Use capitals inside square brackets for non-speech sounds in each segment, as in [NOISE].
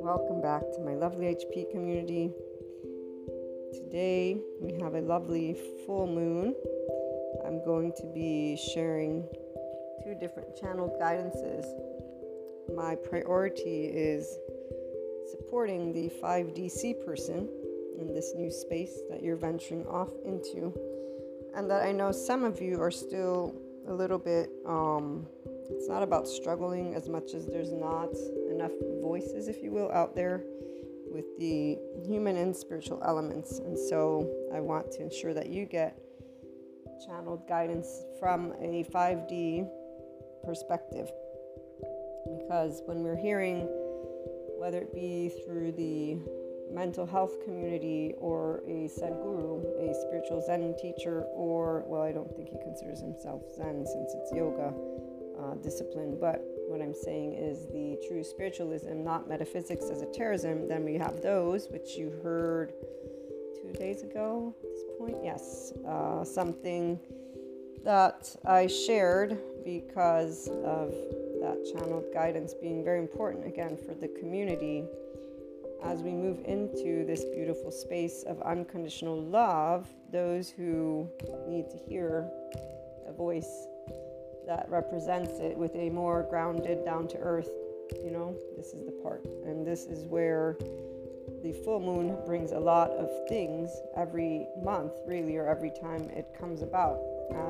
Welcome back to my lovely HP community. Today we have a lovely full moon. I'm going to be sharing two different channeled guidances. My priority is supporting the 5DC person in this new space that you're venturing off into, and that I know some of you are still a little bit um, it's not about struggling as much as there's not enough voices, if you will, out there with the human and spiritual elements. And so I want to ensure that you get channeled guidance from a 5D perspective. Because when we're hearing, whether it be through the mental health community or a Sadhguru, a spiritual Zen teacher, or, well, I don't think he considers himself Zen since it's yoga uh, discipline, but what I'm saying is the true spiritualism, not metaphysics, as a terrorism. then we have those, which you heard two days ago at this point. Yes, uh, something that I shared because of that channeled guidance being very important again for the community as we move into this beautiful space of unconditional love, those who need to hear a voice that represents it with a more grounded, down to earth, you know, this is the part. And this is where the full moon brings a lot of things every month, really, or every time it comes about.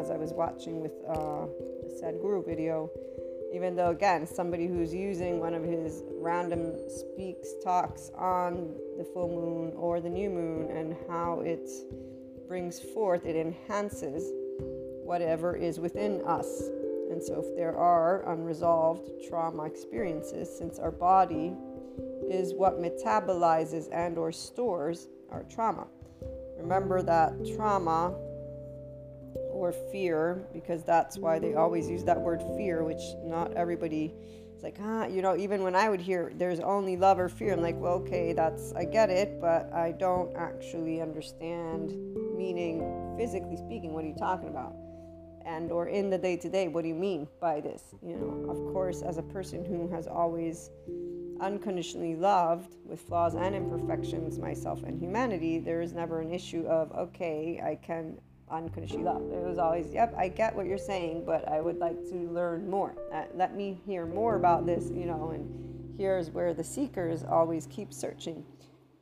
As I was watching with uh, the Sadhguru video, even though, again, somebody who's using one of his random speaks, talks on the full moon or the new moon and how it brings forth, it enhances whatever is within us and so, if there are unresolved trauma experiences, since our body is what metabolizes and or stores our trauma. Remember that trauma or fear, because that's why they always use that word fear, which not everybody is like, ah, you know, even when I would hear there's only love or fear, I'm like, well, okay, that's, I get it, but I don't actually understand meaning, physically speaking, what are you talking about? And or in the day to day what do you mean by this? You know of course as a person who has always unconditionally loved with flaws and imperfections myself and humanity there is never an issue of okay i can unconditionally love. It was always yep i get what you're saying but i would like to learn more. Uh, let me hear more about this you know and here's where the seekers always keep searching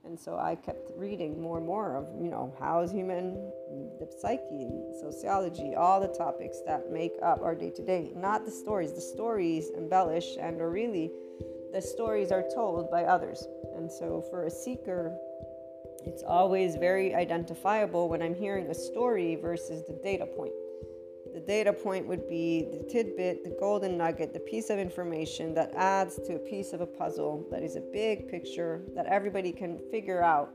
and so I kept reading more and more of, you know, how is human, the psyche, sociology, all the topics that make up our day to day. Not the stories. The stories embellish and or really the stories are told by others. And so for a seeker, it's always very identifiable when I'm hearing a story versus the data point. The data point would be the tidbit, the golden nugget, the piece of information that adds to a piece of a puzzle that is a big picture that everybody can figure out.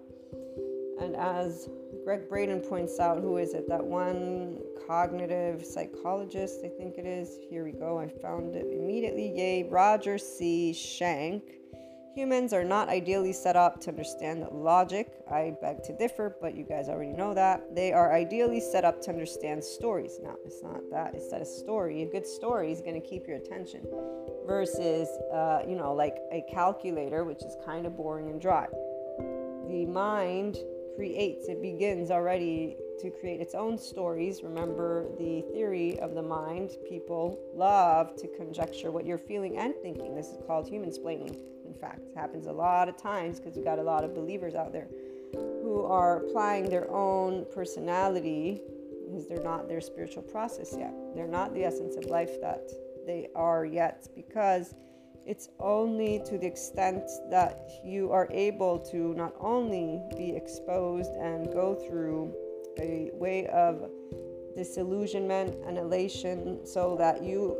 And as Gregg Braden points out, who is it? That one cognitive psychologist, I think it is. Here we go. I found it immediately. Yay, Roger C. Schank Humans are not ideally set up to understand logic. I beg to differ, but you guys already know that. They are ideally set up to understand stories. Now, it's not that, it's that a story, a good story is going to keep your attention versus, uh, you know, like a calculator, which is kind of boring and dry. The mind creates, it begins already to create its own stories. Remember the theory of the mind. People love to conjecture what you're feeling and thinking. This is called human splaining fact. It happens a lot of times because we got a lot of believers out there who are applying their own personality because they're not their spiritual process yet. They're not the essence of life that they are yet because it's only to the extent that you are able to not only be exposed and go through a way of disillusionment and so that you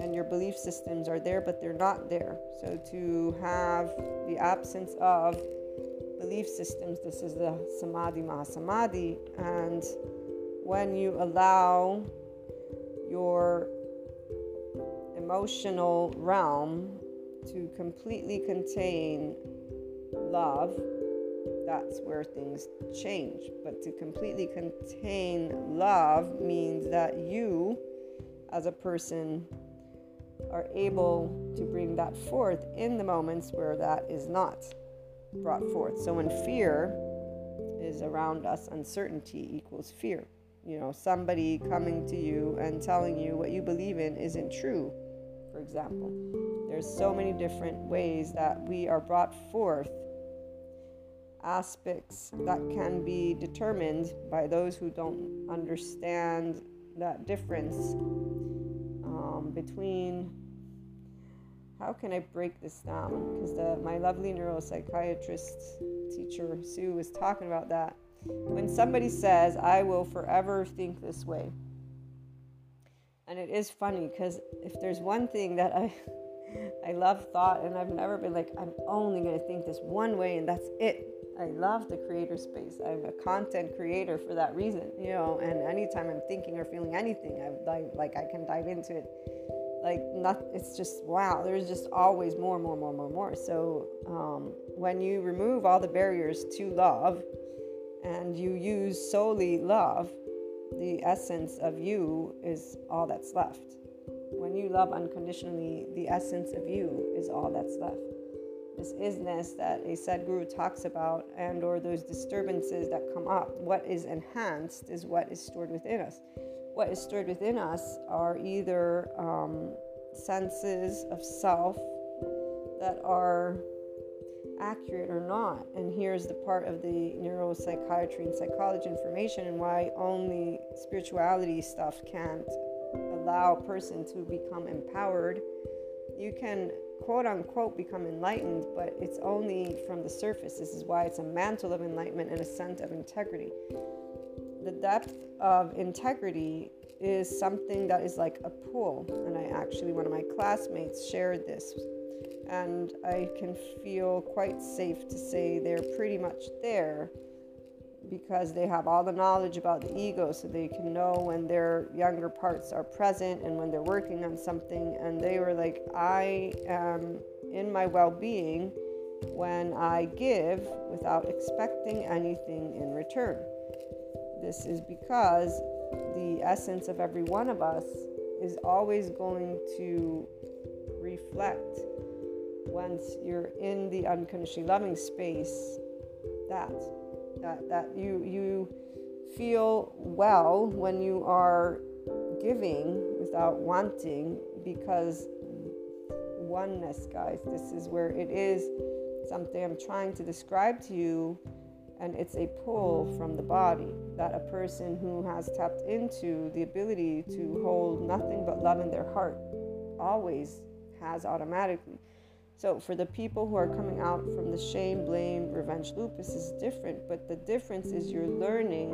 and your belief systems are there, but they're not there. So to have the absence of belief systems, this is the samadhi mahasamadhi, and when you allow your emotional realm to completely contain love, that's where things change. But to completely contain love means that you, as a person, are able to bring that forth in the moments where that is not brought forth. So when fear is around us, uncertainty equals fear. You know, somebody coming to you and telling you what you believe in isn't true, for example. There's so many different ways that we are brought forth aspects that can be determined by those who don't understand that difference um, between how can I break this down? Because my lovely neuropsychiatrist teacher Sue was talking about that. When somebody says, I will forever think this way, and it is funny because if there's one thing that I [LAUGHS] I love thought and I've never been like I'm only going to think this one way and that's it. I love the creator space. I'm a content creator for that reason, you know. And anytime I'm thinking or feeling anything, I like I can dive into it. Like not, it's just wow. There's just always more, more, more, more, more. So um, when you remove all the barriers to love, and you use solely love, the essence of you is all that's left. When you love unconditionally, the essence of you is all that's left this isness that a Sadhguru talks about and or those disturbances that come up, what is enhanced is what is stored within us. What is stored within us are either um, senses of self that are accurate or not. And here's the part of the neuropsychiatry and psychology information and why only spirituality stuff can't allow a person to become empowered. You can quote unquote become enlightened, but it's only from the surface. This is why it's a mantle of enlightenment and a scent of integrity. The depth of integrity is something that is like a pool. And I actually, one of my classmates shared this. And I can feel quite safe to say they're pretty much there because they have all the knowledge about the ego so they can know when their younger parts are present and when they're working on something. And they were like i am in my well-being when i give without expecting anything in return. This is because the essence of every one of us is always going to reflect once you're in the unconditionally loving space that that, that you, you feel well when you are giving without wanting because oneness, guys, this is where it is something I'm trying to describe to you, and it's a pull from the body that a person who has tapped into the ability to hold nothing but love in their heart always has automatically. So, for the people who are coming out from the shame, blame, revenge loop, this is different. But the difference is you're learning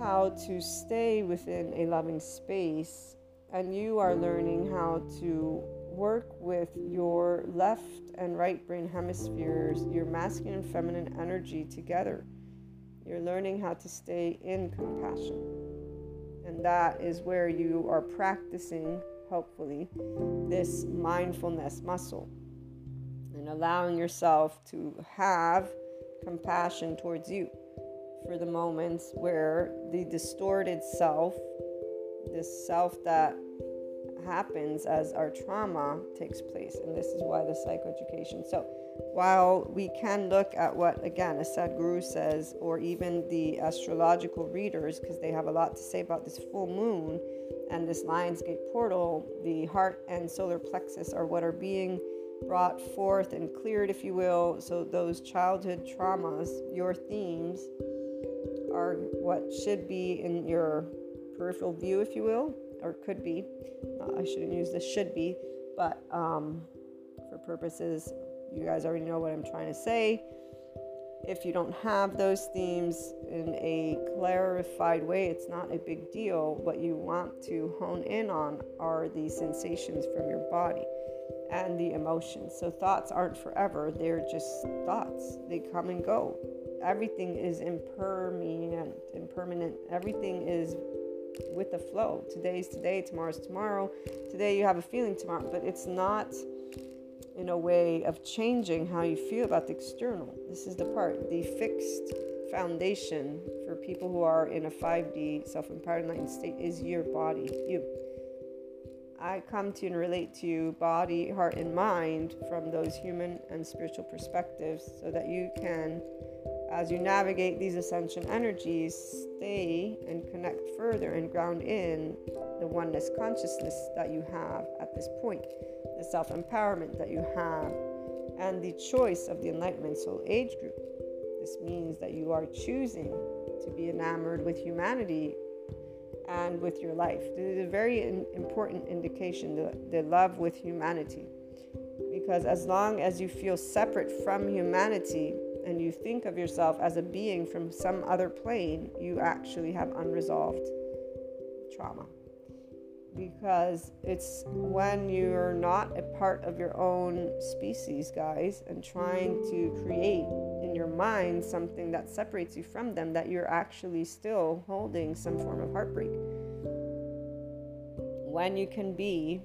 how to stay within a loving space, and you are learning how to work with your left and right brain hemispheres, your masculine and feminine energy together. You're learning how to stay in compassion. And that is where you are practicing hopefully, this mindfulness muscle and allowing yourself to have compassion towards you for the moments where the distorted self, this self that happens as our trauma takes place. And this is why the psychoeducation. So, while we can look at what, again, a Sadhguru says, or even the astrological readers, because they have a lot to say about this full moon and this Lion's Gate portal, the heart and solar plexus are what are being brought forth and cleared, if you will. So, those childhood traumas, your themes, are what should be in your peripheral view, if you will, or could be. Uh, I shouldn't use the should be, but um, for purposes, you guys already know what I'm trying to say. If you don't have those themes in a clarified way, it's not a big deal. What you want to hone in on are the sensations from your body and the emotions. So thoughts aren't forever, they're just thoughts. They come and go. Everything is impermanent, impermanent. Everything is with the flow. Today's today, tomorrow's tomorrow. Today you have a feeling tomorrow, but it's not in a way of changing how you feel about the external. This is the part, the fixed foundation for people who are in a 5D self empowered enlightened state is your body, you. I come to and relate to you, body, heart, and mind from those human and spiritual perspectives so that you can, as you navigate these ascension energies, stay and connect further and ground in the oneness consciousness that you have at this point, the self empowerment that you have, and the choice of the Enlightenment Soul Age group. This means that you are choosing to be enamored with humanity and with your life. This is a very important indication the, the love with humanity. Because as long as you feel separate from humanity and you think of yourself as a being from some other plane, you actually have unresolved trauma because it's when you're not a part of your own species, guys, and trying to create in your mind something that separates you from them that you're actually still holding some form of heartbreak. When you can be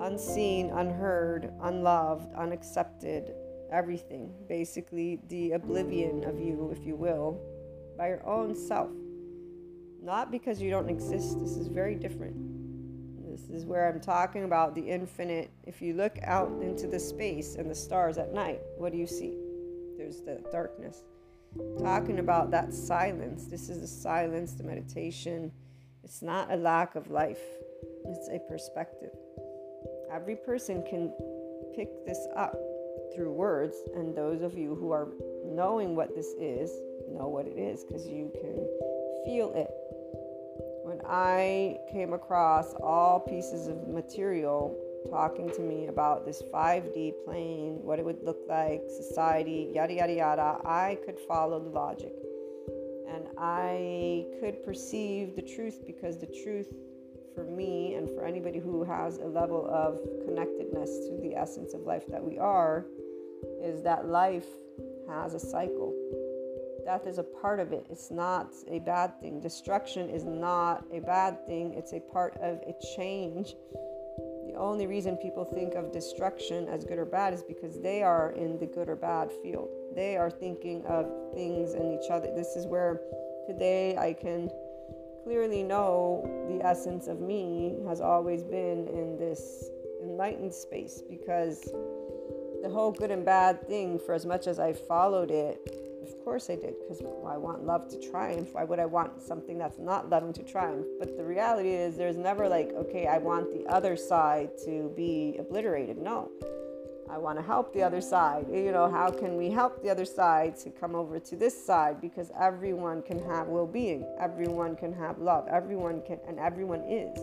unseen, unheard, unloved, unaccepted, everything, basically the oblivion of you, if you will, by your own self. Not because you don't exist, this is very different this is where I'm talking about the infinite. If you look out into the space and the stars at night, what do you see? There's the darkness. Talking about that silence. This is the silence, the meditation. It's not a lack of life, it's a perspective. Every person can pick this up through words, and those of you who are knowing what this is know what it is because you can feel it I came across all pieces of material talking to me about this 5D plane, what it would look like, society, yada, yada, yada, I could follow the logic. And I could perceive the truth because the truth for me and for anybody who has a level of connectedness to the essence of life that we are is that life has a cycle Death is a part of it. It's not a bad thing. Destruction is not a bad thing. It's a part of a change. The only reason people think of destruction as good or bad is because they are in the good or bad field. They are thinking of things and each other. This is where today I can clearly know the essence of me has always been in this enlightened space because the whole good and bad thing, for as much as I followed it, of course I did, because I want love to triumph. Why would I want something that's not loving to triumph? But the reality is, there's never like, okay, I want the other side to be obliterated. No. I want to help the other side. You know, how can we help the other side to come over to this side? Because everyone can have well being, everyone can have love, everyone can, and everyone is.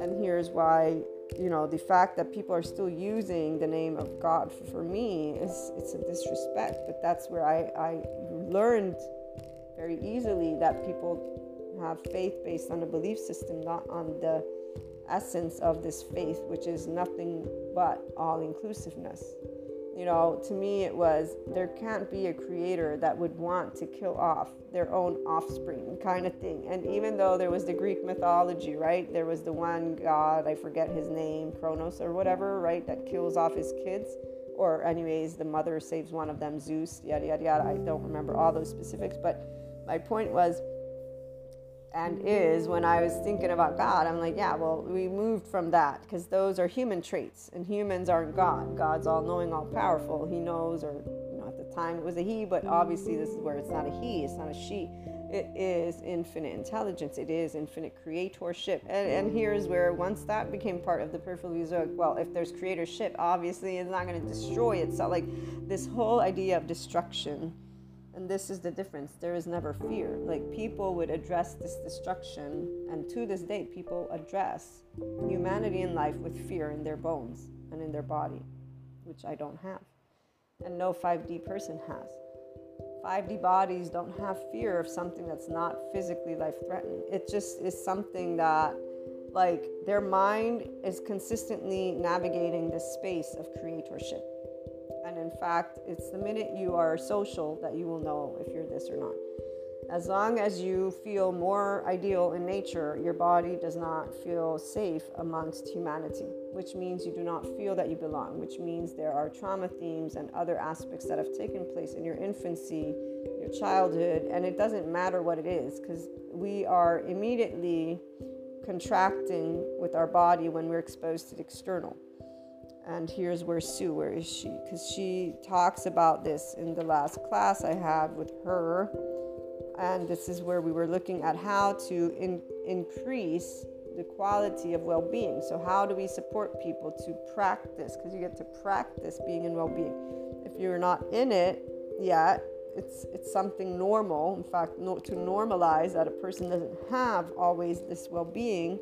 And here's why you know the fact that people are still using the name of god for me is it's a disrespect but that's where i i learned very easily that people have faith based on a belief system not on the essence of this faith which is nothing but all inclusiveness you know, to me it was there can't be a creator that would want to kill off their own offspring kind of thing. And even though there was the Greek mythology, right? There was the one god, I forget his name, Kronos or whatever, right, that kills off his kids. Or, anyways, the mother saves one of them, Zeus, yada, yada, yada. I don't remember all those specifics, but my point was and is when I was thinking about God, I'm like, yeah, well, we moved from that because those are human traits, and humans aren't God. God's all knowing, all powerful. He knows, or you know, at the time it was a he, but obviously this is where it's not a he, it's not a she. It is infinite intelligence. It is infinite creatorship. And, and here's where once that became part of the peripheral view, well, if there's creatorship, obviously it's not going to destroy itself. Like this whole idea of destruction and this is the difference. There is never fear. Like people would address this destruction, and to this day, people address humanity in life with fear in their bones and in their body, which I don't have. And no 5D person has. 5D bodies don't have fear of something that's not physically life threatening. It just is something that, like, their mind is consistently navigating this space of creatorship and in fact, it's the minute you are social that you will know if you're this or not. As long as you feel more ideal in nature, your body does not feel safe amongst humanity, which means you do not feel that you belong, which means there are trauma themes and other aspects that have taken place in your infancy, your childhood, and it doesn't matter what it is because we are immediately contracting with our body when we're exposed to the external. And here's where Sue, where is she? Because she talks about this in the last class I had with her. And this is where we were looking at how to in, increase the quality of well being. So, how do we support people to practice? Because you get to practice being in well being. If you're not in it yet, it's, it's something normal. In fact, no, to normalize that a person doesn't have always this well being,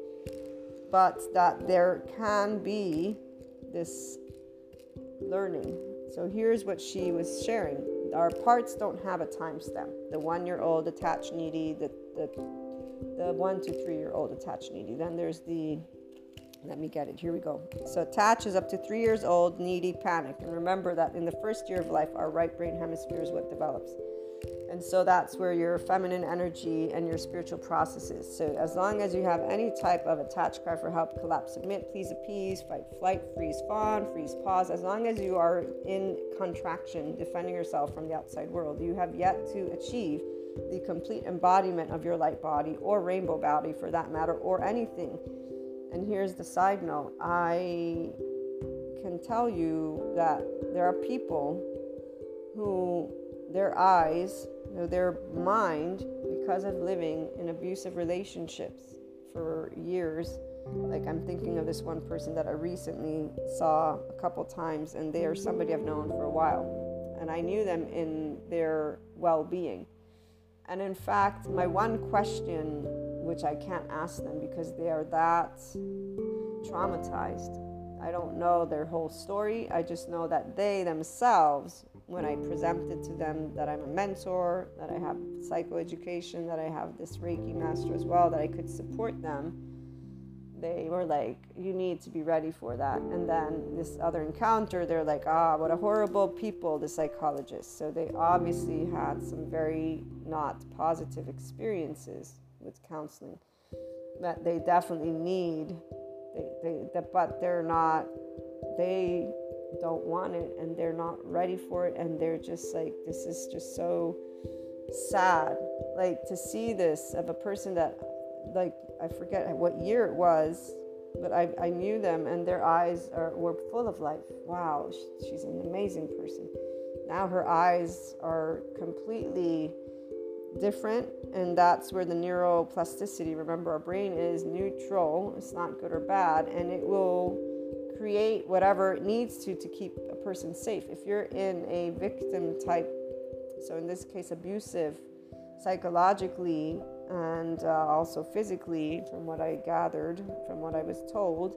but that there can be this learning. So, here's what she was sharing our parts don't have a timestamp. The one year old attached needy, the, the the one to three year old attached needy. Then there's the, let me get it, here we go. So attach is up to three years old, needy, panic. And remember that in the first year of life, our right brain hemisphere is what develops. And so that's where your feminine energy and your spiritual processes. So as long as you have any type of attached cry for help, collapse, submit, please appease, fight, flight, freeze, fawn, freeze, pause, as long as you are in contraction, defending yourself from the outside world, you have yet to achieve the complete embodiment of your light body or rainbow body for that matter or anything. And here's the side note I can tell you that there are people who their eyes, their mind, because of living in abusive relationships for years. Like I'm thinking of this one person that I recently saw a couple times, and they are somebody I've known for a while. And I knew them in their well being and in fact, my one question, which I can't ask them because they are that traumatized, I don't know their whole story. I just know that they themselves, when I presented to them that I'm a mentor, that I have psychoeducation, that I have this Reiki master as well, that I could support them they were like, you need to be ready for that. And then this other encounter, they're like, ah, what a horrible people, the psychologists. So they obviously had some very not positive experiences with counseling that they definitely need. They, they, they, but they're not, they don't want it and they're not ready for it. And they're just like, this is just so sad. Like to see this of a person that like I forget what year it was, but I, I knew them and their eyes are, were full of life. Wow, she's an amazing person. Now her eyes are completely different, and that's where the neuroplasticity. Remember, our brain is neutral, it's not good or bad, and it will create whatever it needs to to keep a person safe. If you're in a victim type, so in this case, abusive, psychologically, and uh, also physically, from what I gathered, from what I was told,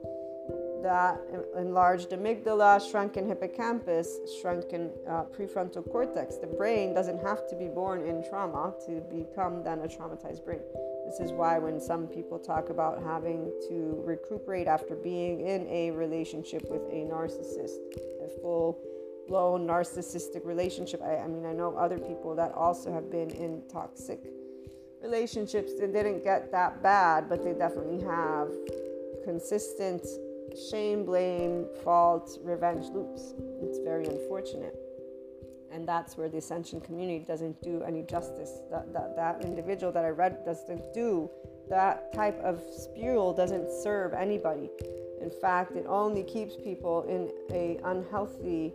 that enlarged amygdala, shrunken hippocampus, shrunken uh, prefrontal cortex. The brain doesn't have to be born in trauma to become then a traumatized brain. This is why when some people talk about having to recuperate after being in a relationship with a narcissist, a full blown narcissistic relationship. I, I mean, I know other people that also have been in toxic relationships that didn't get that bad, but they definitely have consistent shame, blame, fault, revenge loops. It's very unfortunate. And that's where the ascension community doesn't do any justice. That, that, that individual that I read doesn't do that type of spiral doesn't serve anybody. In fact, it only keeps people in a unhealthy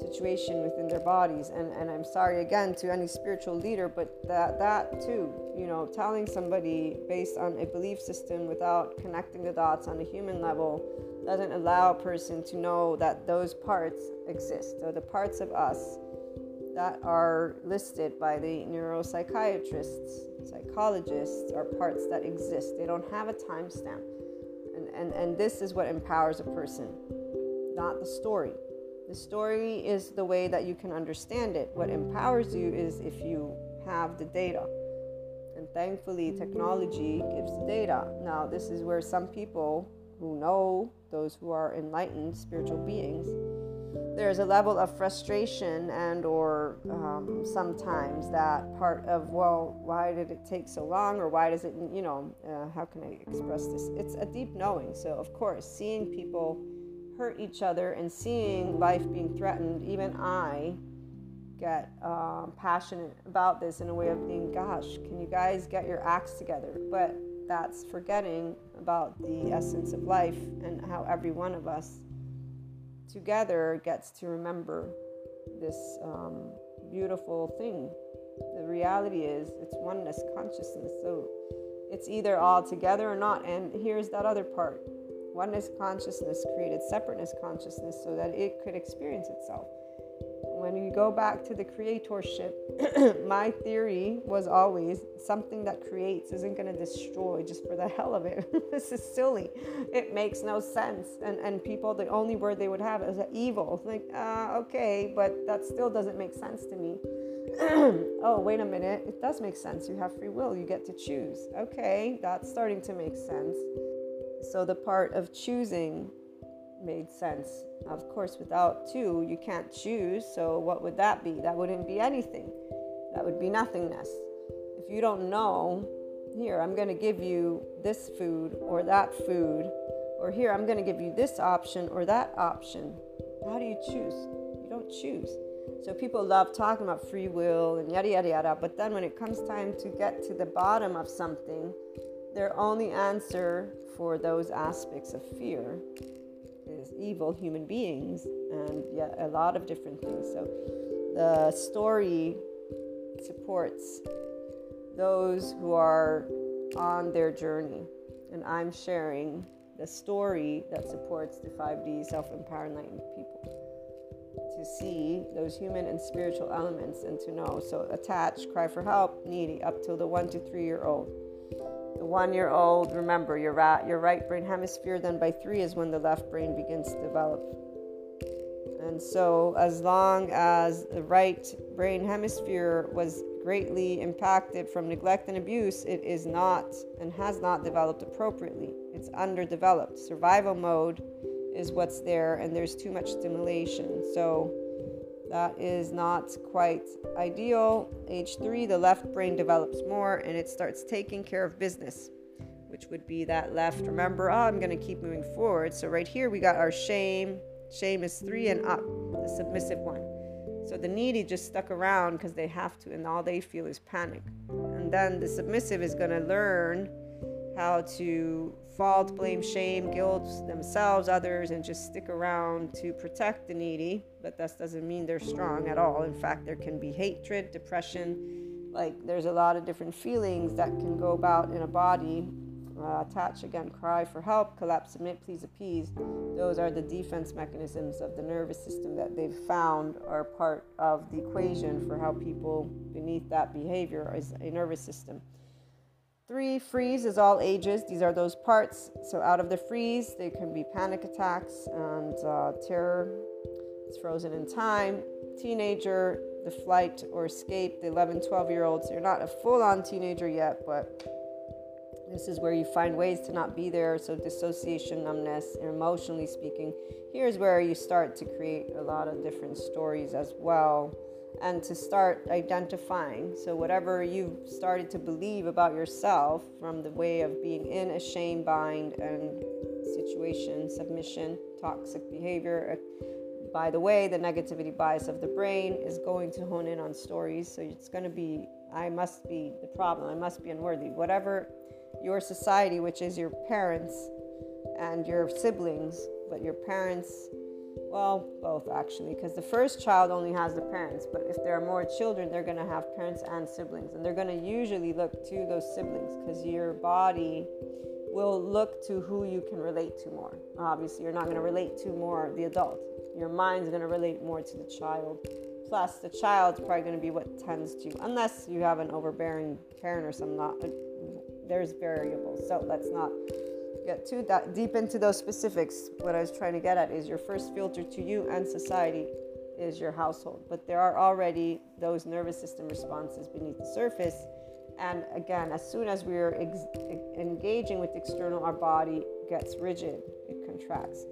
situation within their bodies. And, and I'm sorry again to any spiritual leader, but that, that too, you know, telling somebody based on a belief system without connecting the dots on a human level doesn't allow a person to know that those parts exist. So the parts of us that are listed by the neuropsychiatrists, psychologists, are parts that exist. They don't have a timestamp. And, and, and this is what empowers a person, not the story. The story is the way that you can understand it. What empowers you is if you have the data. And thankfully, technology gives the data. Now, this is where some people who know, those who are enlightened spiritual beings, there's a level of frustration and or um, sometimes that part of well why did it take so long or why does it you know uh, how can i express this it's a deep knowing so of course seeing people hurt each other and seeing life being threatened, even I get um, passionate about this in a way of being, gosh, can you guys get your acts together? But that's forgetting about the essence of life and how every one of us together gets to remember this um, beautiful thing. The reality is, it's oneness consciousness. So it's either all together or not. And here's that other part oneness consciousness created separateness consciousness so that it could experience itself when you go back to the creatorship, [CLEARS THROAT] my theory was always something that creates isn't going to destroy just for the [LAUGHS] hell of it. [LAUGHS] this is silly. It makes no sense. And and people, the only word they would have is evil. Like, uh, okay, but that still doesn't make sense to me. [CLEARS THROAT] oh, wait a minute. It does make sense. You have free will. You get to choose. Okay, that's starting to make sense. So the part of choosing made sense. Of course, without two, you can't choose. So, what would that be? That wouldn't be anything. That would be nothingness. If you don't know, here, I'm going to give you this food or that food, or here, I'm going to give you this option or that option. How do you choose? You don't choose. So, people love talking about free will and yada, yada, yada. But then, when it comes time to get to the bottom of something, their only answer for those aspects of fear is evil human beings and yet a lot of different things. So the story supports those who are on their journey. And I'm sharing the story that supports the 5D self empowered enlightened people to see those human and spiritual elements and to know. So, attach, cry for help, needy, up till the one to three year old one year old, remember your, ra- your right brain hemisphere, then by three is when the left brain begins to develop. And so, as long as the right brain hemisphere was greatly impacted from neglect and abuse, it is not and has not developed appropriately. It's underdeveloped. Survival mode is what's there, and there's too much stimulation. So, that is not quite ideal. Age three, the left brain develops more and it starts taking care of business, which would be that left. Remember, oh, I'm going to keep moving forward. So, right here, we got our shame. Shame is three and up, the submissive one. So, the needy just stuck around because they have to, and all they feel is panic. And then the submissive is going to learn how to fault, blame, shame, guilt themselves, others, and just stick around to protect the needy. But that doesn't mean they're strong at all. In fact, there can be hatred, depression. Like there's a lot of different feelings that can go about in a body. Uh, attach again, cry for help, collapse, submit, please appease. Those are the defense mechanisms of the nervous system that they've found are part of the equation for how people beneath that behavior is a nervous system. Three, freeze is all ages. These are those parts. So out of the freeze, they can be panic attacks and uh, terror. It's frozen in time. Teenager, the flight or escape, the 11, 12 year olds. You're not a full on teenager yet, but this is where you find ways to not be there. So dissociation, numbness, emotionally speaking. Here's where you start to create a lot of different stories as well and to start identifying. So, whatever you've started to believe about yourself from the way of being in a shame bind and situation, submission, toxic behavior. Uh, by the way, the negativity bias of the brain is going to hone in on stories. So, it's going to be, I must be the problem, I must be unworthy. Whatever your society, which is your parents and your siblings, but your parents well, both actually, because the first child only has the parents, but if there are more children, they're going to have parents and siblings, and they're going to usually look to those siblings because your body will look to who you can relate to more. Obviously, you're not going to relate to more the adult. Your mind's going to relate more to the child. Plus, the child's probably going to be what tends to, unless you have an overbearing parent or some not. Uh, there's variables, so let's not get too deep into those specifics, what I was trying to get at is your first filter to you and society is your household. But there are already those nervous system responses beneath the surface. And again, as soon as we're ex- engaging with external, our body gets rigid, it contracts.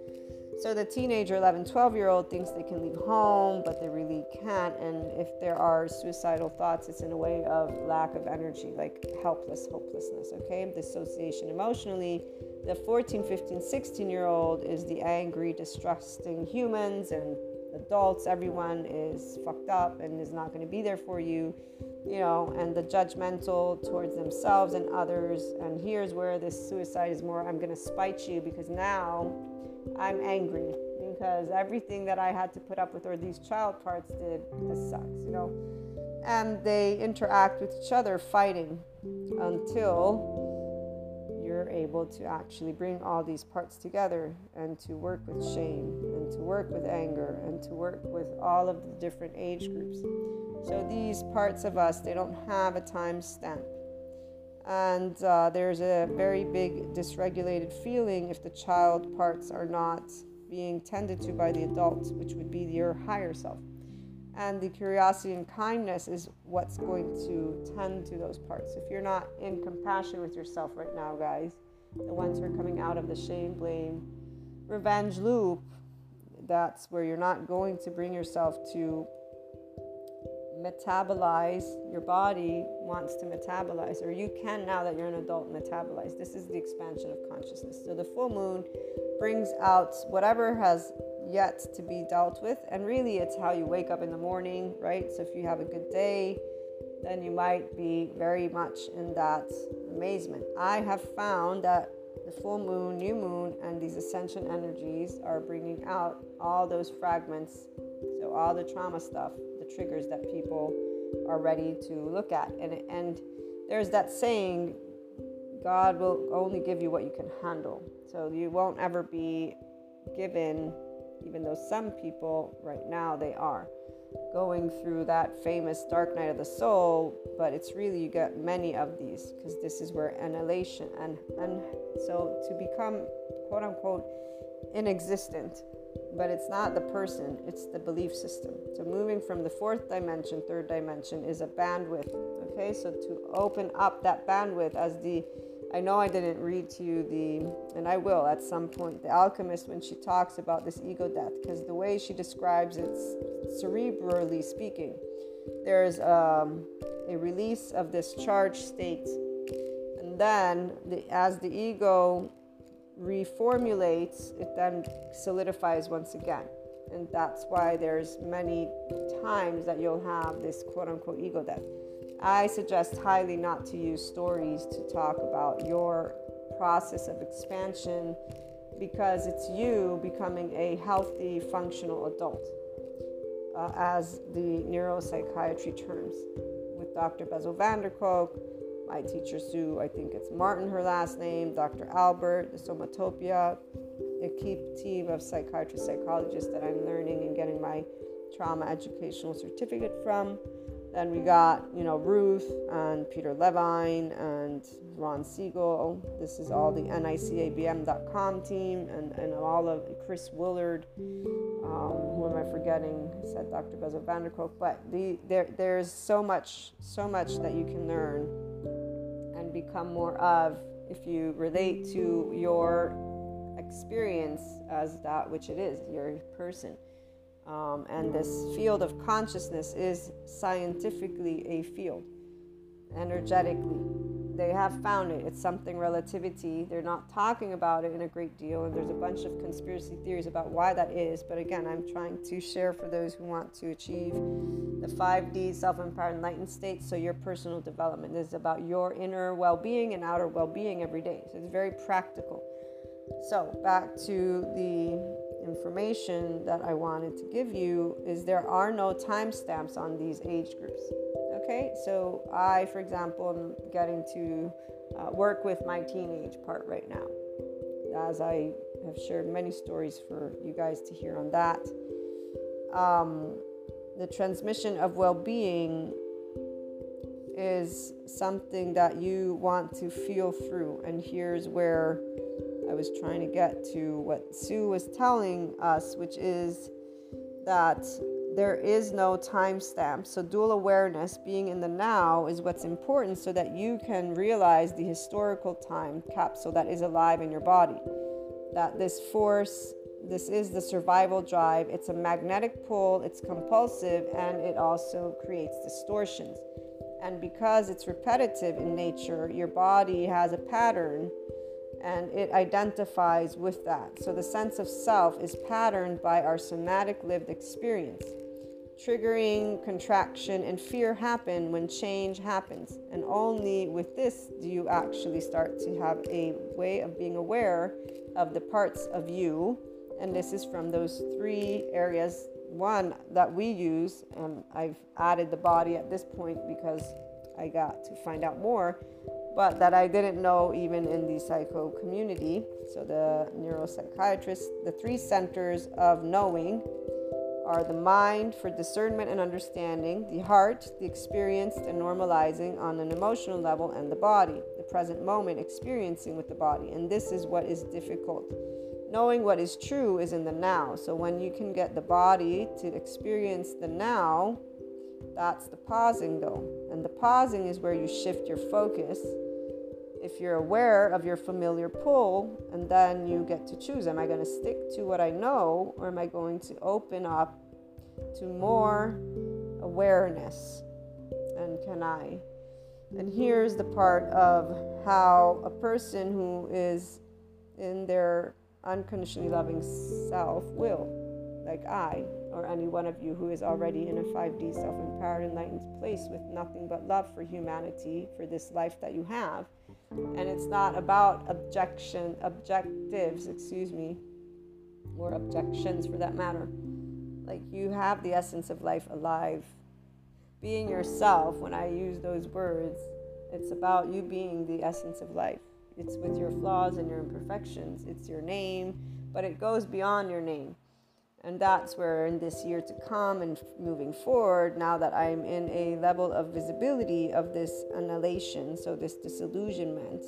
So the teenager, 11, 12 year old thinks they can leave home, but they really can't. And if there are suicidal thoughts, it's in a way of lack of energy, like helpless, hopelessness, okay? Dissociation emotionally. The 14, 15, 16 year old is the angry, distrusting humans and adults, everyone is fucked up and is not going to be there for you, you know, and the judgmental towards themselves and others. And here's where this suicide is more I'm going to spite you because now I'm angry because everything that I had to put up with or these child parts did, this sucks, you know. And they interact with each other fighting until you're able to actually bring all these parts together and to work with shame and to work with anger and to work with all of the different age groups. So these parts of us, they don't have a time stamp. And uh, there's a very big dysregulated feeling if the child parts are not being tended to by the adult, which would be your higher self. And the curiosity and kindness is what's going to tend to those parts. If you're not in compassion with yourself right now, guys, the ones who are coming out of the shame, blame, revenge loop, that's where you're not going to bring yourself to metabolize your body wants to metabolize or you can now that you're an adult metabolize. This is the expansion of consciousness. So the full moon brings out whatever has yet to be dealt with and really it's how you wake up in the morning right? So if you have a good day then you might be very much in that amazement. I have found that the full moon new moon and these ascension energies are bringing out all those fragments so all the trauma stuff triggers that people are ready to look at. And, and there's that saying, God will only give you what you can handle. So you won't ever be given, even though some people right now they are going through that famous dark night of the soul, but it's really you get many of these because this is where annihilation and and so to become quote unquote inexistent but it's not the person, it's the belief system. So moving from the fourth dimension, third dimension is a bandwidth. Okay, so to open up that bandwidth as the I know I didn't read to you the, and I will at some point, the alchemist when she talks about this ego death, because the way she describes it, cerebrally speaking, there's um, a release of this charged state, and then the, as the ego reformulates, it then solidifies once again. And that's why there's many times that you'll have this quote unquote ego death. I suggest highly not to use stories to talk about your process of expansion because it's you becoming a healthy, functional adult, uh, as the neuropsychiatry terms with Dr. Bessel van der Kolk, my teacher Sue, I think it's Martin, her last name, Dr. Albert, the Somatopia, a key team of psychiatrists, psychologists that I'm learning and getting my trauma educational certificate from. Then we got, you know, Ruth and Peter Levine and Ron Siegel. This is all the NICABM.com team and, and all of Chris Willard. Um, who am I forgetting? Said Dr. Bessel van der Kolk. But the, there, there's so much, so much that you can learn become more of if you relate to your experience as that which it is, your person. Um, and this field of consciousness is scientifically a field, energetically they have found it. It's something relativity. They're not talking about it in a great deal, and there's a bunch of conspiracy theories about why that is. But again, I'm trying to share for those who want to achieve the 5D self empowered enlightened state. So, your personal development is about your inner well being and outer well being every day. So, it's very practical. So, back to the information that I wanted to give you is there are no timestamps on these age groups. Okay, so I, for example, am getting to uh, work with my teenage part right now, as I have shared many stories for you guys to hear on that. Um, the transmission of well being is something that you want to feel through. And here's where I was trying to get to what Sue was telling us, which is that there is no timestamp. So, dual awareness, being in the now, is what's important so that you can realize the historical time capsule that is alive in your body. That this force, this is the survival drive. It's a magnetic pull, it's compulsive, and it also creates distortions. And because it's repetitive in nature, your body has a pattern and it identifies with that. So the sense of self is patterned by our somatic lived experience. Triggering, contraction, and fear happen when change happens. And only with this do you actually start to have a way of being aware of the parts of you. And this is from those three areas. One that we use, and I've added the body at this point because I got to find out more but that I didn't know even in the psycho community. So, the neuropsychiatrist, the three centers of knowing are the mind for discernment and understanding, the heart, the experienced and normalizing on an emotional level, and the body, the present moment experiencing with the body. And this is what is difficult. Knowing what is true is in the now. So, when you can get the body to experience the now, that's the pausing, though. And the pausing is where you shift your focus. If you're aware of your familiar pull, and then you get to choose am I going to stick to what I know, or am I going to open up to more awareness? And can I? And here's the part of how a person who is in their unconditionally loving self will, like I, or any one of you who is already in a 5D self empowered, enlightened place with nothing but love for humanity, for this life that you have. And it's not about objection, objectives, excuse me, or objections for that matter. Like you have the essence of life alive. Being yourself, when I use those words, it's about you being the essence of life. It's with your flaws and your imperfections. It's your name, but it goes beyond your name. And that's where, in this year to come and moving forward, now that I'm in a level of visibility of this annihilation, so this disillusionment,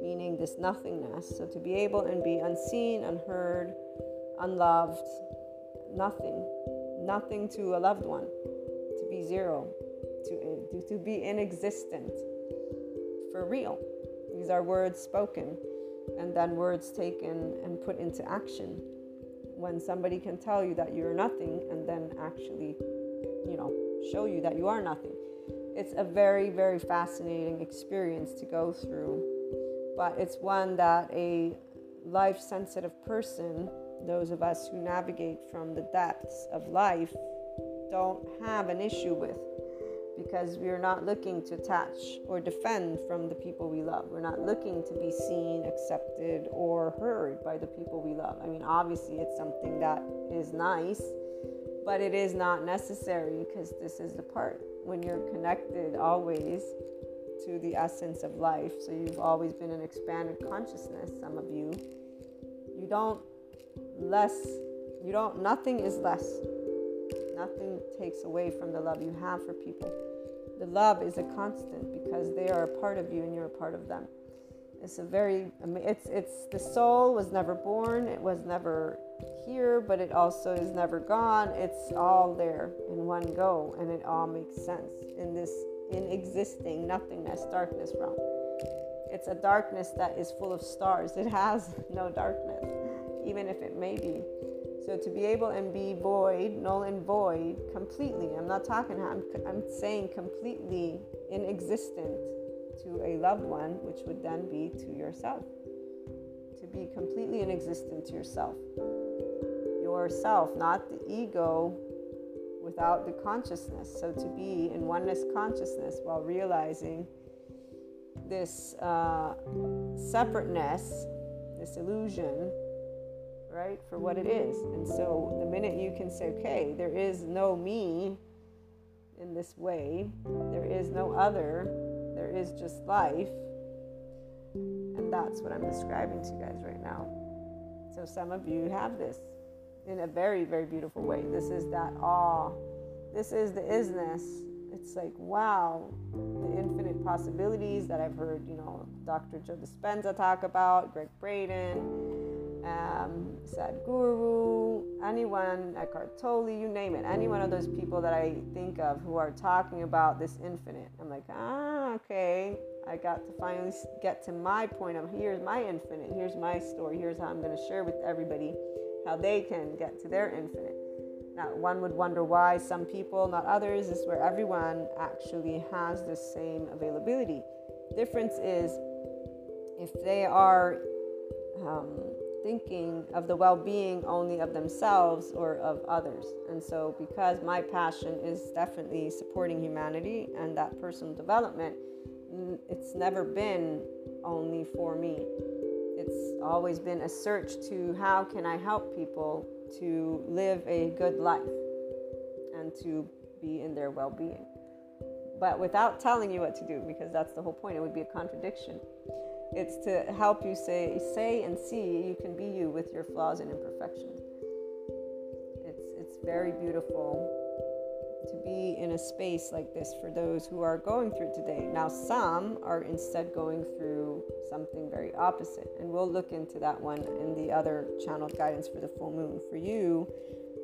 meaning this nothingness, so to be able and be unseen, unheard, unloved, nothing, nothing to a loved one, to be zero, to, eh, to be inexistent for real. These are words spoken and then words taken and put into action when somebody can tell you that you're nothing and then actually, you know, show you that you are nothing. It's a very, very fascinating experience to go through, but it's one that a life sensitive person, those of us who navigate from the depths of life, don't have an issue with because we are not looking to attach or defend from the people we love. We're not looking to be seen, accepted, or heard by the people we love. I mean, obviously, it's something that is nice, but it is not necessary because this is the part when you're connected always to the essence of life. So you've always been an expanded consciousness, some of you. You don't less, you don't, nothing is less Nothing takes away from the love you have for people. The love is a constant because they are a part of you and you're a part of them. It's a very, it's, it's, the soul was never born, it was never here, but it also is never gone. It's all there in one go, and it all makes sense in this in existing nothingness, darkness realm. It's a darkness that is full of stars. It has [LAUGHS] no darkness, even if it may be. So to be able and be void, null and void, completely. I'm not talking. I'm I'm saying completely inexistent to a loved one, which would then be to yourself. To be completely inexistent to yourself. Yourself, not the ego without the consciousness. So to be in oneness consciousness while realizing this uh, separateness, this illusion right, for what it is. And so the minute you can say, okay, there is no me in this way, there is no other, there is just life. And that's what I'm describing to you guys right now. So some of you have this in a very, very beautiful way. This is that awe. This is the isness. It's like, wow, the infinite possibilities that I've heard, you know, Dr. Joe Dispenza talk about, Gregg Braden, um, Sadhguru, anyone, Eckhart Tolle, you name it, any one of those people that I think of who are talking about this infinite. I'm like, ah, okay, I got to finally get to my point of here's my infinite, here's my story, here's how I'm going to share with everybody how they can get to their infinite. Now, one would wonder why some people, not others, is where everyone actually has the same availability. Difference is if they are um, thinking of the well being only of themselves or of others. And so, because my passion is definitely supporting humanity and that personal development, it's never been only for me. It's always been a search to how can I help people to live a good life and to be in their well being. But without telling you what to do, because that's the whole point, it would be a contradiction. It's to help you say, say and see you can be you with your flaws and imperfections. It's, it's very beautiful to be in a space like this for those who are going through today. Now, some are instead going through something very opposite, and we'll look into that one in the other channeled guidance for the full moon. For you,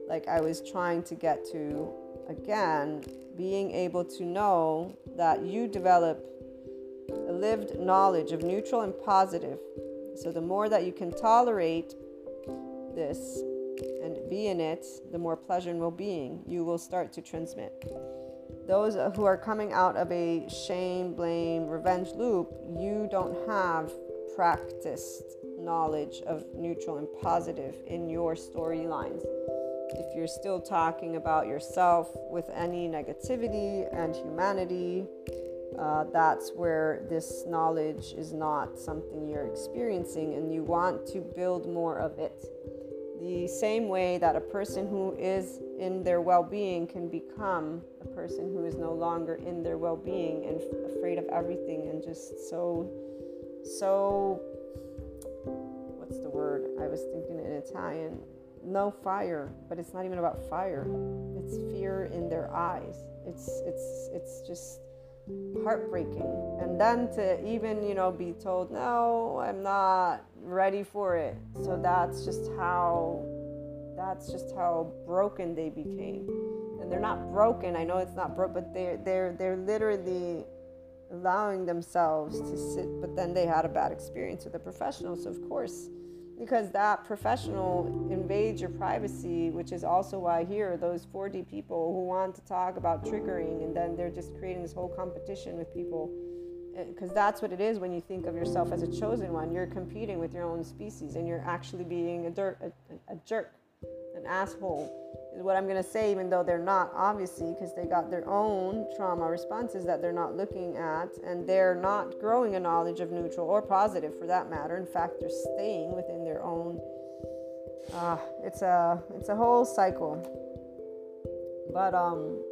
like I was trying to get to again, being able to know that you develop lived knowledge of neutral and positive. So the more that you can tolerate this and be in it, the more pleasure and well being you will start to transmit. Those who are coming out of a shame, blame, revenge loop, you don't have practiced knowledge of neutral and positive in your storylines. If you're still talking about yourself with any negativity and humanity, uh, that's where this knowledge is not something you're experiencing and you want to build more of it. The same way that a person who is in their well being can become a person who is no longer in their well being and f- afraid of everything and just so, so, what's the word? I was thinking in Italian. No fire, but it's not even about fire. It's fear in their eyes. It's it's it's just heartbreaking. And then to even, you know, be told, no, I'm not ready for it. So that's just how that's just how broken they became. And they're not broken. I know it's not broke, but they're they're they're literally allowing themselves to sit. But then they had a bad experience with a professional, so of course because that professional invades your privacy, which is also why here those 4D people who want to talk about triggering and then they're just creating this whole competition with people. Because eh, that's what it is when you think of yourself as a chosen one. You're competing with your own species and you're actually being a, dirt, a, a jerk, an asshole what I'm going to say, even though they're not, obviously, because they got their own trauma responses that they're not looking at, and they're not growing a knowledge of neutral or positive for that matter. In fact, they're staying within their own. Uh, it's a it's a whole cycle. But um,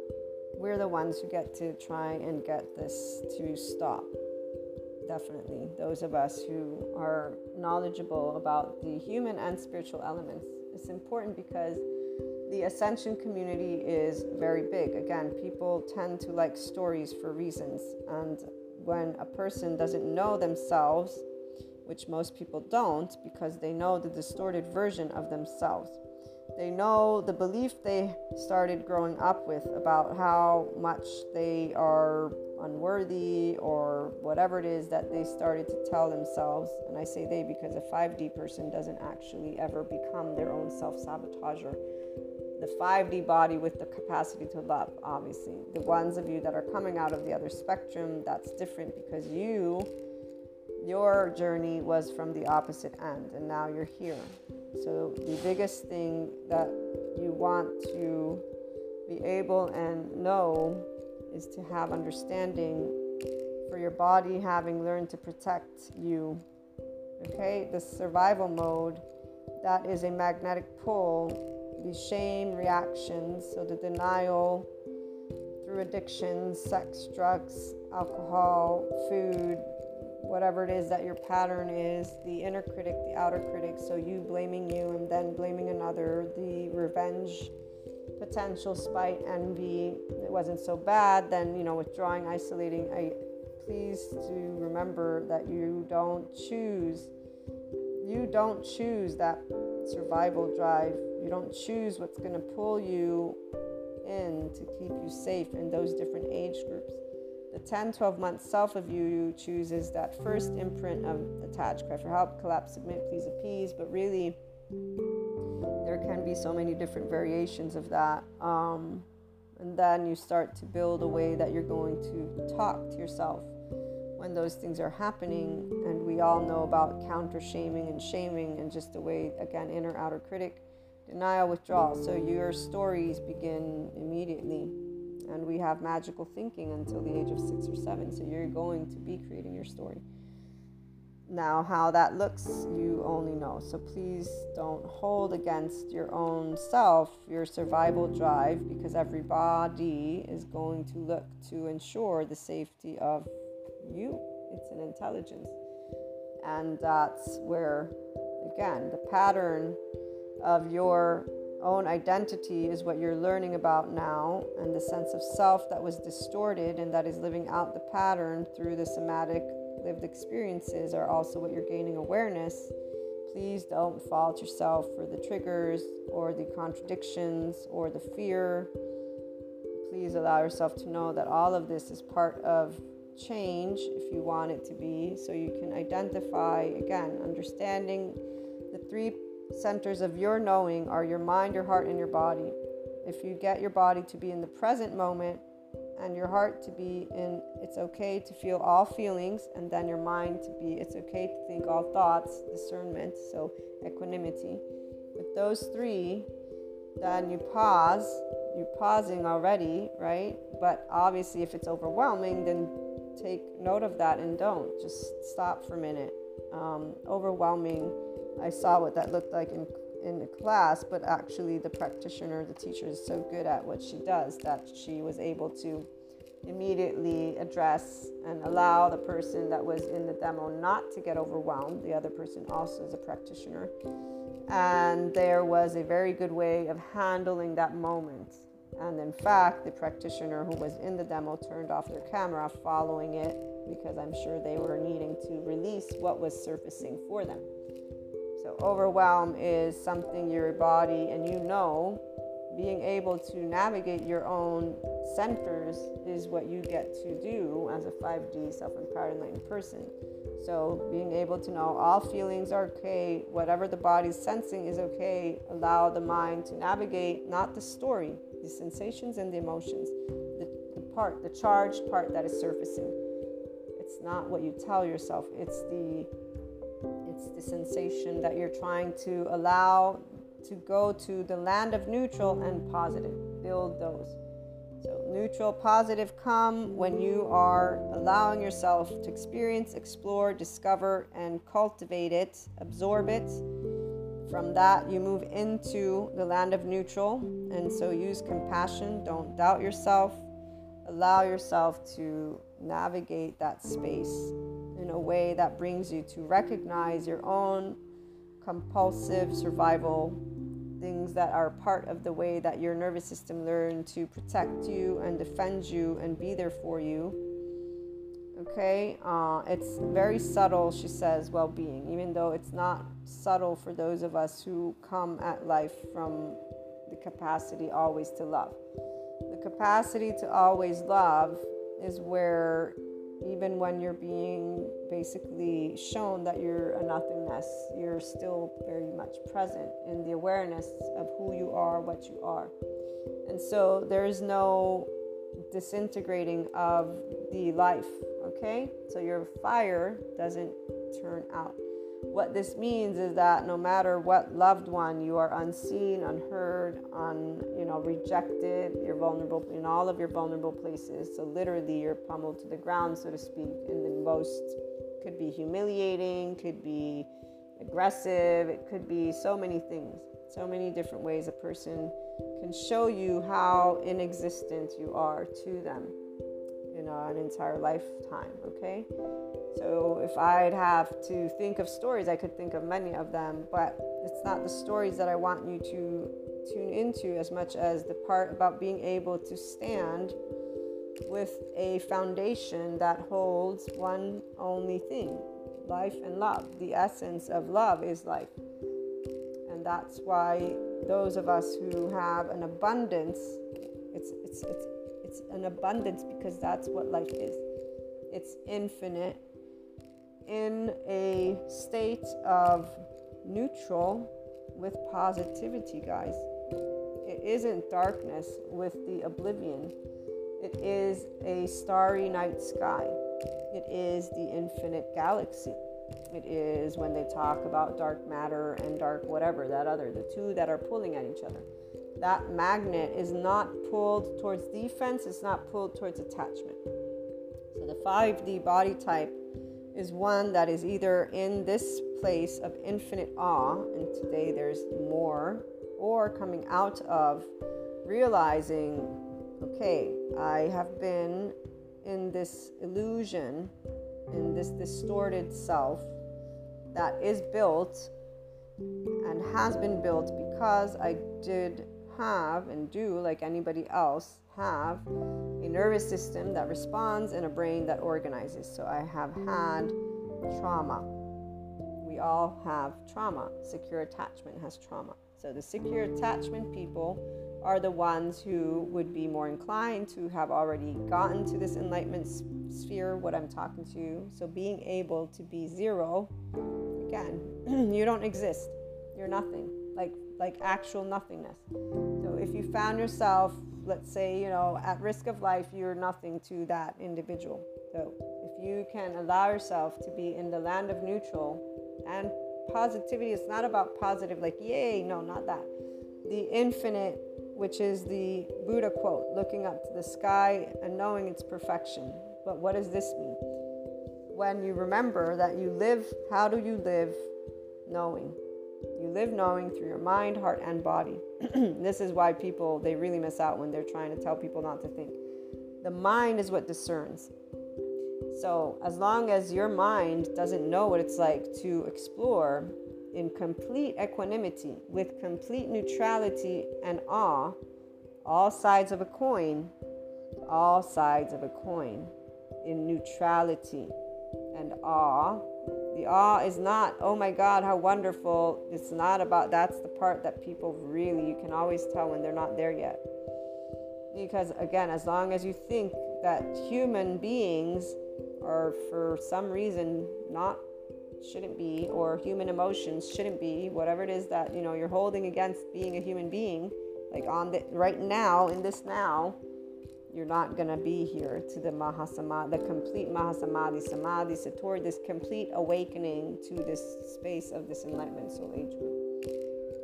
we're the ones who get to try and get this to stop. Definitely, those of us who are knowledgeable about the human and spiritual elements. It's important because the ascension community is very big. Again, people tend to like stories for reasons. And when a person doesn't know themselves, which most people don't because they know the distorted version of themselves, they know the belief they started growing up with about how much they are unworthy or whatever it is that they started to tell themselves. And I say they because a 5D person doesn't actually ever become their own self sabotager the 5D body with the capacity to love, obviously. The ones of you that are coming out of the other spectrum, that's different because you, your journey was from the opposite end and now you're here. So, the biggest thing that you want to be able and know is to have understanding for your body having learned to protect you. Okay, the survival mode that is a magnetic pull the shame reactions, so the denial through addictions, sex, drugs, alcohol, food, whatever it is that your pattern is, the inner critic, the outer critic, so you blaming you and then blaming another, the revenge potential, spite, envy, it wasn't so bad, then, you know, withdrawing, isolating. I please to remember that you don't choose you don't choose that survival drive you don't choose what's going to pull you in to keep you safe in those different age groups. The 10, 12 month self of you chooses that first imprint of attach, cry for help, collapse, submit, please appease, but really there can be so many different variations of that. Um, and then you start to build a way that you're going to talk to yourself when those things are happening. And we all know about counter shaming and shaming and just the way, again, inner outer critic, denial, withdrawal. So your stories begin immediately. And we have magical thinking until the age of six or seven. So you're going to be creating your story. Now, how that looks, you only know. So please don't hold against your own self your survival drive because everybody is going to look to ensure the safety of you. It's an intelligence. And that's where, again, the pattern of your own identity is what you're learning about now, and the sense of self that was distorted and that is living out the pattern through the somatic lived experiences are also what you're gaining awareness. Please don't fault yourself for the triggers or the contradictions or the fear. Please allow yourself to know that all of this is part of change if you want it to be, so you can identify again, understanding the three centers of your knowing are your mind, your heart, and your body. If you get your body to be in the present moment, and your heart to be in it's okay to feel all feelings, and then your mind to be it's okay to think all thoughts, discernment, so equanimity. With those three, then you pause. You're pausing already, right? But obviously, if it's overwhelming, then take note of that and don't. Just stop for a minute. Um, overwhelming, I saw what that looked like in in the class, but actually the practitioner, the teacher is so good at what she does that she was able to immediately address and allow the person that was in the demo not to get overwhelmed. The other person also is a practitioner. And there was a very good way of handling that moment. And in fact, the practitioner who was in the demo turned off their camera following it because I'm sure they were needing to release what was surfacing for them. So, overwhelm is something your body and you know being able to navigate your own centers is what you get to do as a 5D self empowered enlightened person. So, being able to know all feelings are okay, whatever the body's sensing is okay, allow the mind to navigate not the story, the sensations and the emotions, the, the part, the charged part that is surfacing. It's not what you tell yourself, it's the it's the sensation that you're trying to allow to go to the land of neutral and positive. Build those. So, neutral, positive come when you are allowing yourself to experience, explore, discover, and cultivate it, absorb it. From that, you move into the land of neutral. And so, use compassion. Don't doubt yourself. Allow yourself to navigate that space in a way that brings you to recognize your own compulsive survival things that are part of the way that your nervous system learned to protect you and defend you and be there for you. Okay, uh, it's very subtle, she says, well being, even though it's not subtle for those of us who come at life from the capacity always to love. The capacity to always love is where even when you're being basically shown that you're a nothingness, you're still very much present in the awareness of who you are, what you are. And so there's no disintegrating of the life, okay? So your fire doesn't turn out. What this means is that no matter what loved one you are unseen, unheard, un you know rejected, you're vulnerable in all of your vulnerable places. So literally, you're pummeled to the ground, so to speak. And the most could be humiliating, could be aggressive, it could be so many things, so many different ways a person can show you how inexistent you are to them an entire lifetime. Okay. So if I'd have to think of stories, I could think of many of them, but it's not the stories that I want you to tune into as much as the part about being able to stand with a foundation that holds one only thing life and love. The essence of love is life. And that's why those of us who have an abundance, it's, it's, it's, it's an abundance because that's what life is. It's infinite in a state of neutral with positivity, guys. It isn't darkness with the oblivion, it is a starry night sky. It is the infinite galaxy. It is when they talk about dark matter and dark whatever, that other, the two that are pulling at each other. That magnet is not pulled towards defense, it's not pulled towards attachment. So the 5D body type is one that is either in this place of infinite awe, and today there's more, or coming out of realizing, okay, I have been in this illusion, in this distorted self that is built and has been built because I did have and do, like anybody else, have a nervous system that responds and a brain that organizes. So I have had trauma. We all have trauma. Secure attachment has trauma. So the secure attachment people are the ones who would be more inclined to have already gotten to this enlightenment sphere, what I'm talking to you. So being able to be zero, again, [CLEARS THROAT] you don't exist. You're nothing. Like like actual nothingness. So if you found yourself, let's say, you know, at risk of life, you're nothing to that individual. So if you can allow yourself to be in the land of neutral and positivity, it's not about positive, like, yay, no, not that. The infinite which is the Buddha quote looking up to the sky and knowing its perfection. But what does this mean? When you remember that you live, how do you live knowing? You live knowing through your mind, heart, and body. [CLEARS THROAT] this is why people they really miss out when they're trying to tell people not to think. The mind is what discerns. So, as long as your mind doesn't know what it's like to explore, in complete equanimity, with complete neutrality and awe, all sides of a coin, all sides of a coin, in neutrality and awe. The awe is not, oh my God, how wonderful. It's not about, that's the part that people really, you can always tell when they're not there yet. Because again, as long as you think that human beings are for some reason not shouldn't be or human emotions shouldn't be whatever it is that you know you're holding against being a human being like on the right now in this now you're not going to be here to the mahasamadhi the complete mahasamadhi samadhi satori this complete awakening to this space of this enlightenment soul age.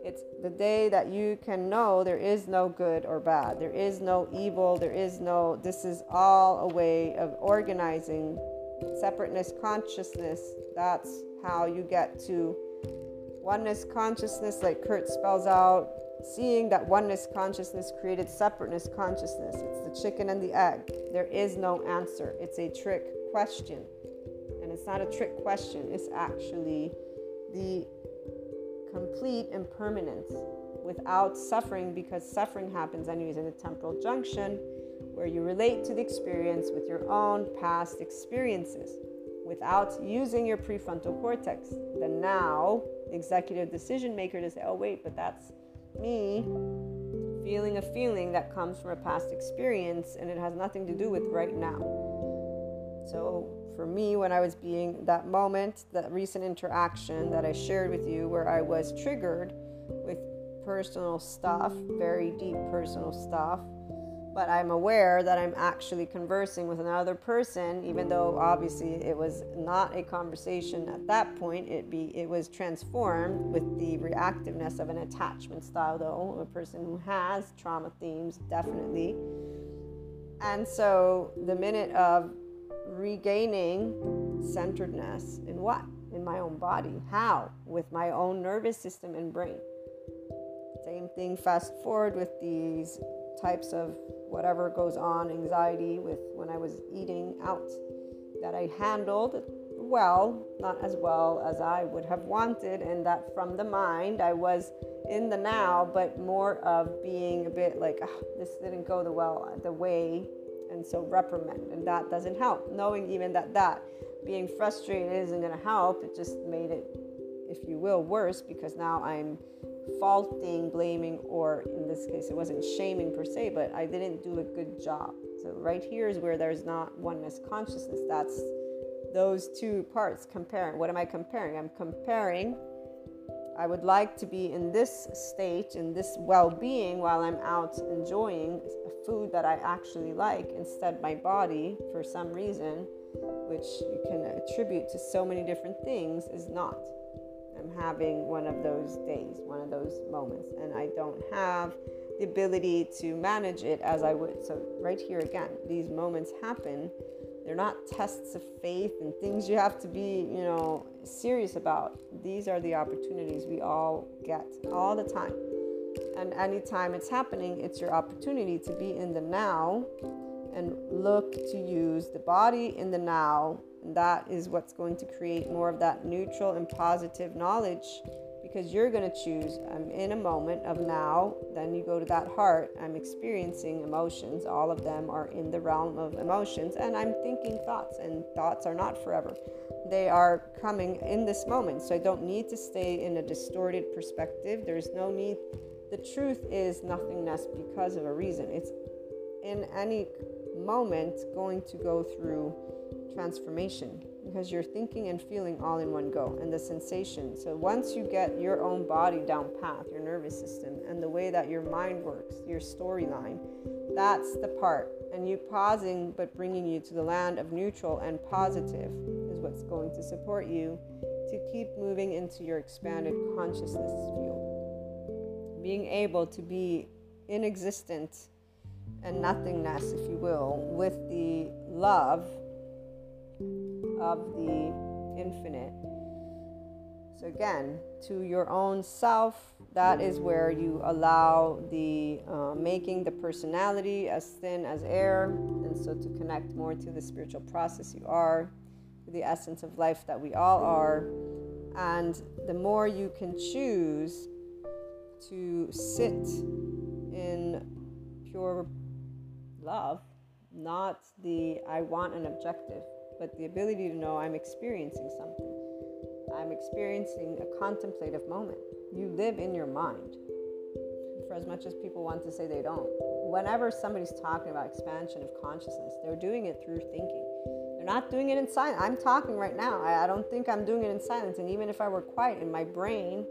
It's the day that you can know there is no good or bad. There is no evil. There is no this is all a way of organizing separateness consciousness, that's how you get to oneness consciousness, like Kurt spells out, seeing that oneness consciousness created separateness consciousness. It's the chicken and the egg. There is no answer. It's a trick question. And it's not a trick question, it's actually the complete impermanence without suffering because suffering happens anyways in the temporal junction where you relate to the experience with your own past experiences without using your prefrontal cortex. The now executive decision maker to say, oh, wait, but that's me feeling a feeling that comes from a past experience and it has nothing to do with right now. So, for me, when I was being that moment, that recent interaction that I shared with you, where I was triggered with personal stuff, very deep personal stuff, but I'm aware that I'm actually conversing with another person, even though obviously it was not a conversation at that point. It be it was transformed with the reactiveness of an attachment style, though a person who has trauma themes definitely. And so the minute of regaining centeredness in what? In my own body. How? With my own nervous system and brain. Same thing fast forward with these types of whatever goes on, anxiety with when I was eating out, that I handled well, not as well as I would have wanted, and that from the mind I was in the now, but more of being a bit like, oh, this didn't go the well the way, and so reprimand, and that doesn't help. Knowing even that that being frustrated isn't going to help, it just made it, if you will, worse because now I'm faulting, blaming, or in this case, it wasn't shaming per se, but I didn't do a good job. So, right here is where there's not oneness consciousness. That's those two parts comparing. What am I comparing? I'm comparing. I would like to be in this state, in this well being, while I'm out enjoying food that I actually like. Instead, my body, for some reason, which you can attribute to so many different things, is not. I'm having one of those days, one of those moments, and I don't have the ability to manage it as I would. So, right here again, these moments happen. They're not tests of faith and things you have to be, you know, serious about. These are the opportunities we all get all the time. And anytime it's happening, it's your opportunity to be in the now and look to use the body in the now. That is what's going to create more of that neutral and positive knowledge because you're going to choose i'm in a moment of now then you go to that heart i'm experiencing emotions all of them are in the realm of emotions and i'm thinking thoughts and thoughts are not forever. They are coming in this moment so i don't need to stay in a distorted perspective. There's no need the truth is nothingness because of a reason. It's in any moment going to go through transformation because you're thinking and feeling all in one go and the sensation. So once you get your own body down path, your nervous system, and the way that your mind works, your storyline, that's the part. And you pausing but bringing you to the land of neutral and positive is what's going to support you to keep moving into your expanded consciousness field. Being able to be in existence and nothingness, if you will, with the love of the infinite. So, again, to your own self, that is where you allow the uh, making the personality as thin as air, and so to connect more to the spiritual process you are, to the essence of life that we all are. And the more you can choose to sit in pure love, not the I want an objective but the ability to know I'm experiencing something. I'm experiencing a contemplative moment. You live in your mind, for as much as people want to say they don't. Whenever somebody's talking about expansion of consciousness, they're doing it through thinking. They're not doing it in silence. I'm talking right now. I, I don't think I'm doing it in silence. And even if I were quiet in my brain,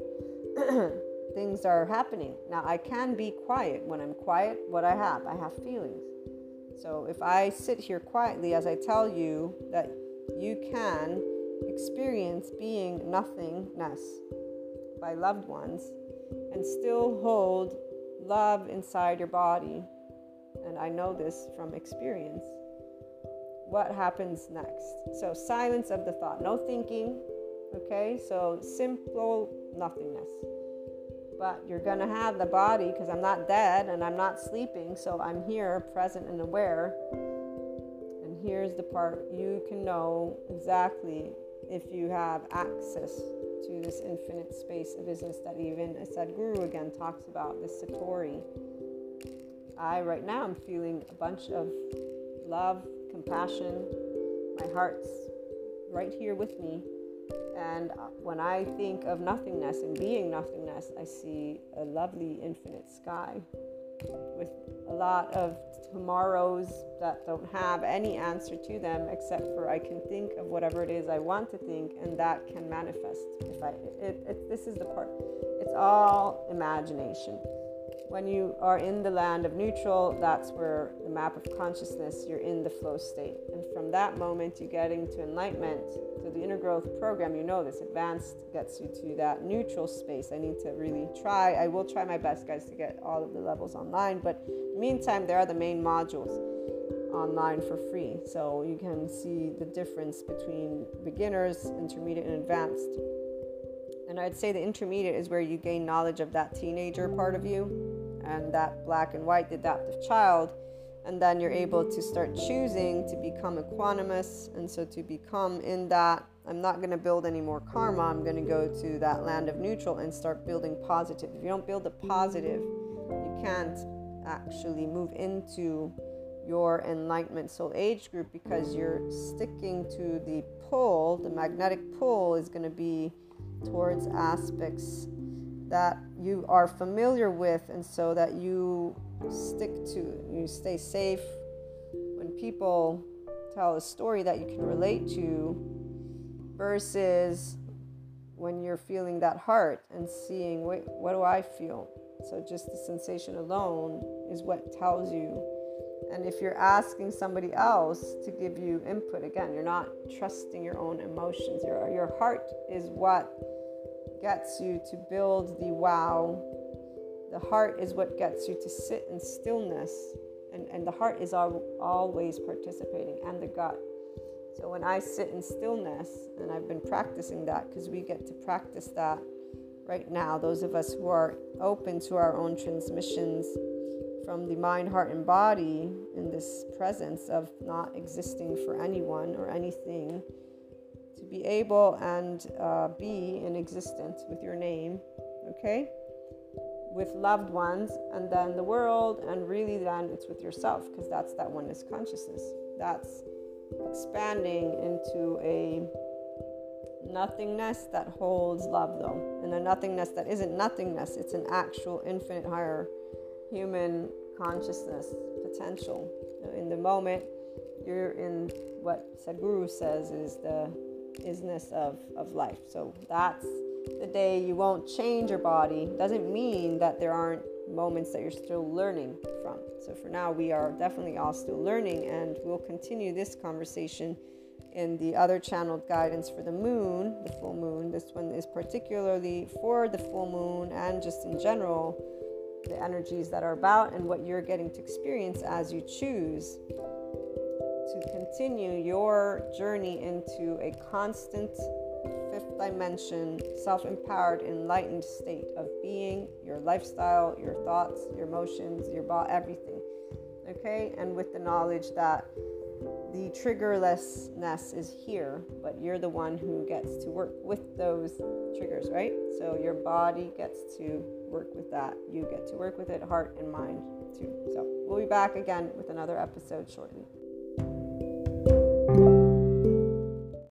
[CLEARS THROAT] things are happening. Now, I can be quiet. When I'm quiet, what I have, I have feelings. So if I sit here quietly as I tell you that you can experience being nothingness by loved ones and still hold love inside your body, and I know this from experience, what happens next? So, silence of the thought, no thinking, okay? So, simple nothingness but you're going to have the body because I'm not dead and I'm not sleeping, so I'm here, present and aware. And here's the part you can know exactly if you have access to this infinite space of isness that even a Sadhguru again talks about, this Satori. I, right now, I'm feeling a bunch of love, compassion. My heart's right here with me and uh, when I think of nothingness and being nothingness, I see a lovely infinite sky with a lot of tomorrows that don't have any answer to them except for I can think of whatever it is I want to think and that can manifest. If I, it, it, this is the part. It's all imagination. When you are in the land of neutral, that's where the map of consciousness, you're in the flow state. And from that moment, you get into enlightenment. So the inner growth program, you know this, advanced gets you to that neutral space. I need to really try. I will try my best, guys, to get all of the levels online. But meantime, there are the main modules online for free. So you can see the difference between beginners, intermediate, and advanced. And I'd say the intermediate is where you gain knowledge of that teenager part of you and that black and white, adaptive child. And then you're able to start choosing to become equanimous. And so to become in that, I'm not going to build any more karma. I'm going to go to that land of neutral and start building positive. If you don't build the positive, you can't actually move into your enlightenment soul age group because you're sticking to the pull. The magnetic pull is going to be towards aspects that you are familiar with and so that you stick to you stay safe. When people tell a story that you can relate to versus when you're feeling that heart and seeing wait what do i feel? So just the sensation alone is what tells you. And if you're asking somebody else to give you input, again, you're not trusting your own emotions. Your, your heart is what gets you to build the wow. The heart is what gets you to sit in stillness. And, and the heart is al- always participating, and the gut. So when I sit in stillness, and I've been practicing that because we get to practice that right now, those of us who are open to our own transmissions from the mind, heart, and body in this presence of not existing for anyone or anything, to be able and uh, be in existence with your name, okay? With loved ones, and then the world, and really then it's with yourself, because that's that oneness consciousness. That's expanding into a nothingness that holds love, though, and a nothingness that isn't nothingness, it's an actual infinite higher human consciousness potential. In the moment, you're in what Sadhguru says is the isness of, of life. So that's the day you won't change your body. Doesn't mean that there aren't moments that you're still learning from. So for now, we are definitely all still learning, and we'll continue this conversation in the other channeled guidance for the moon, the full moon. This one is particularly for the full moon and just in general the energies that are about and what you're getting to experience as you choose to continue your journey into a constant fifth dimension, self empowered, enlightened state of being, your lifestyle, your thoughts, your emotions, your body, everything. Okay? And with the knowledge that the triggerlessness is here, but you're the one who gets to work with those triggers, right? So your body gets to work with that. You get to work with it, heart and mind too. So we'll be back again with another episode shortly.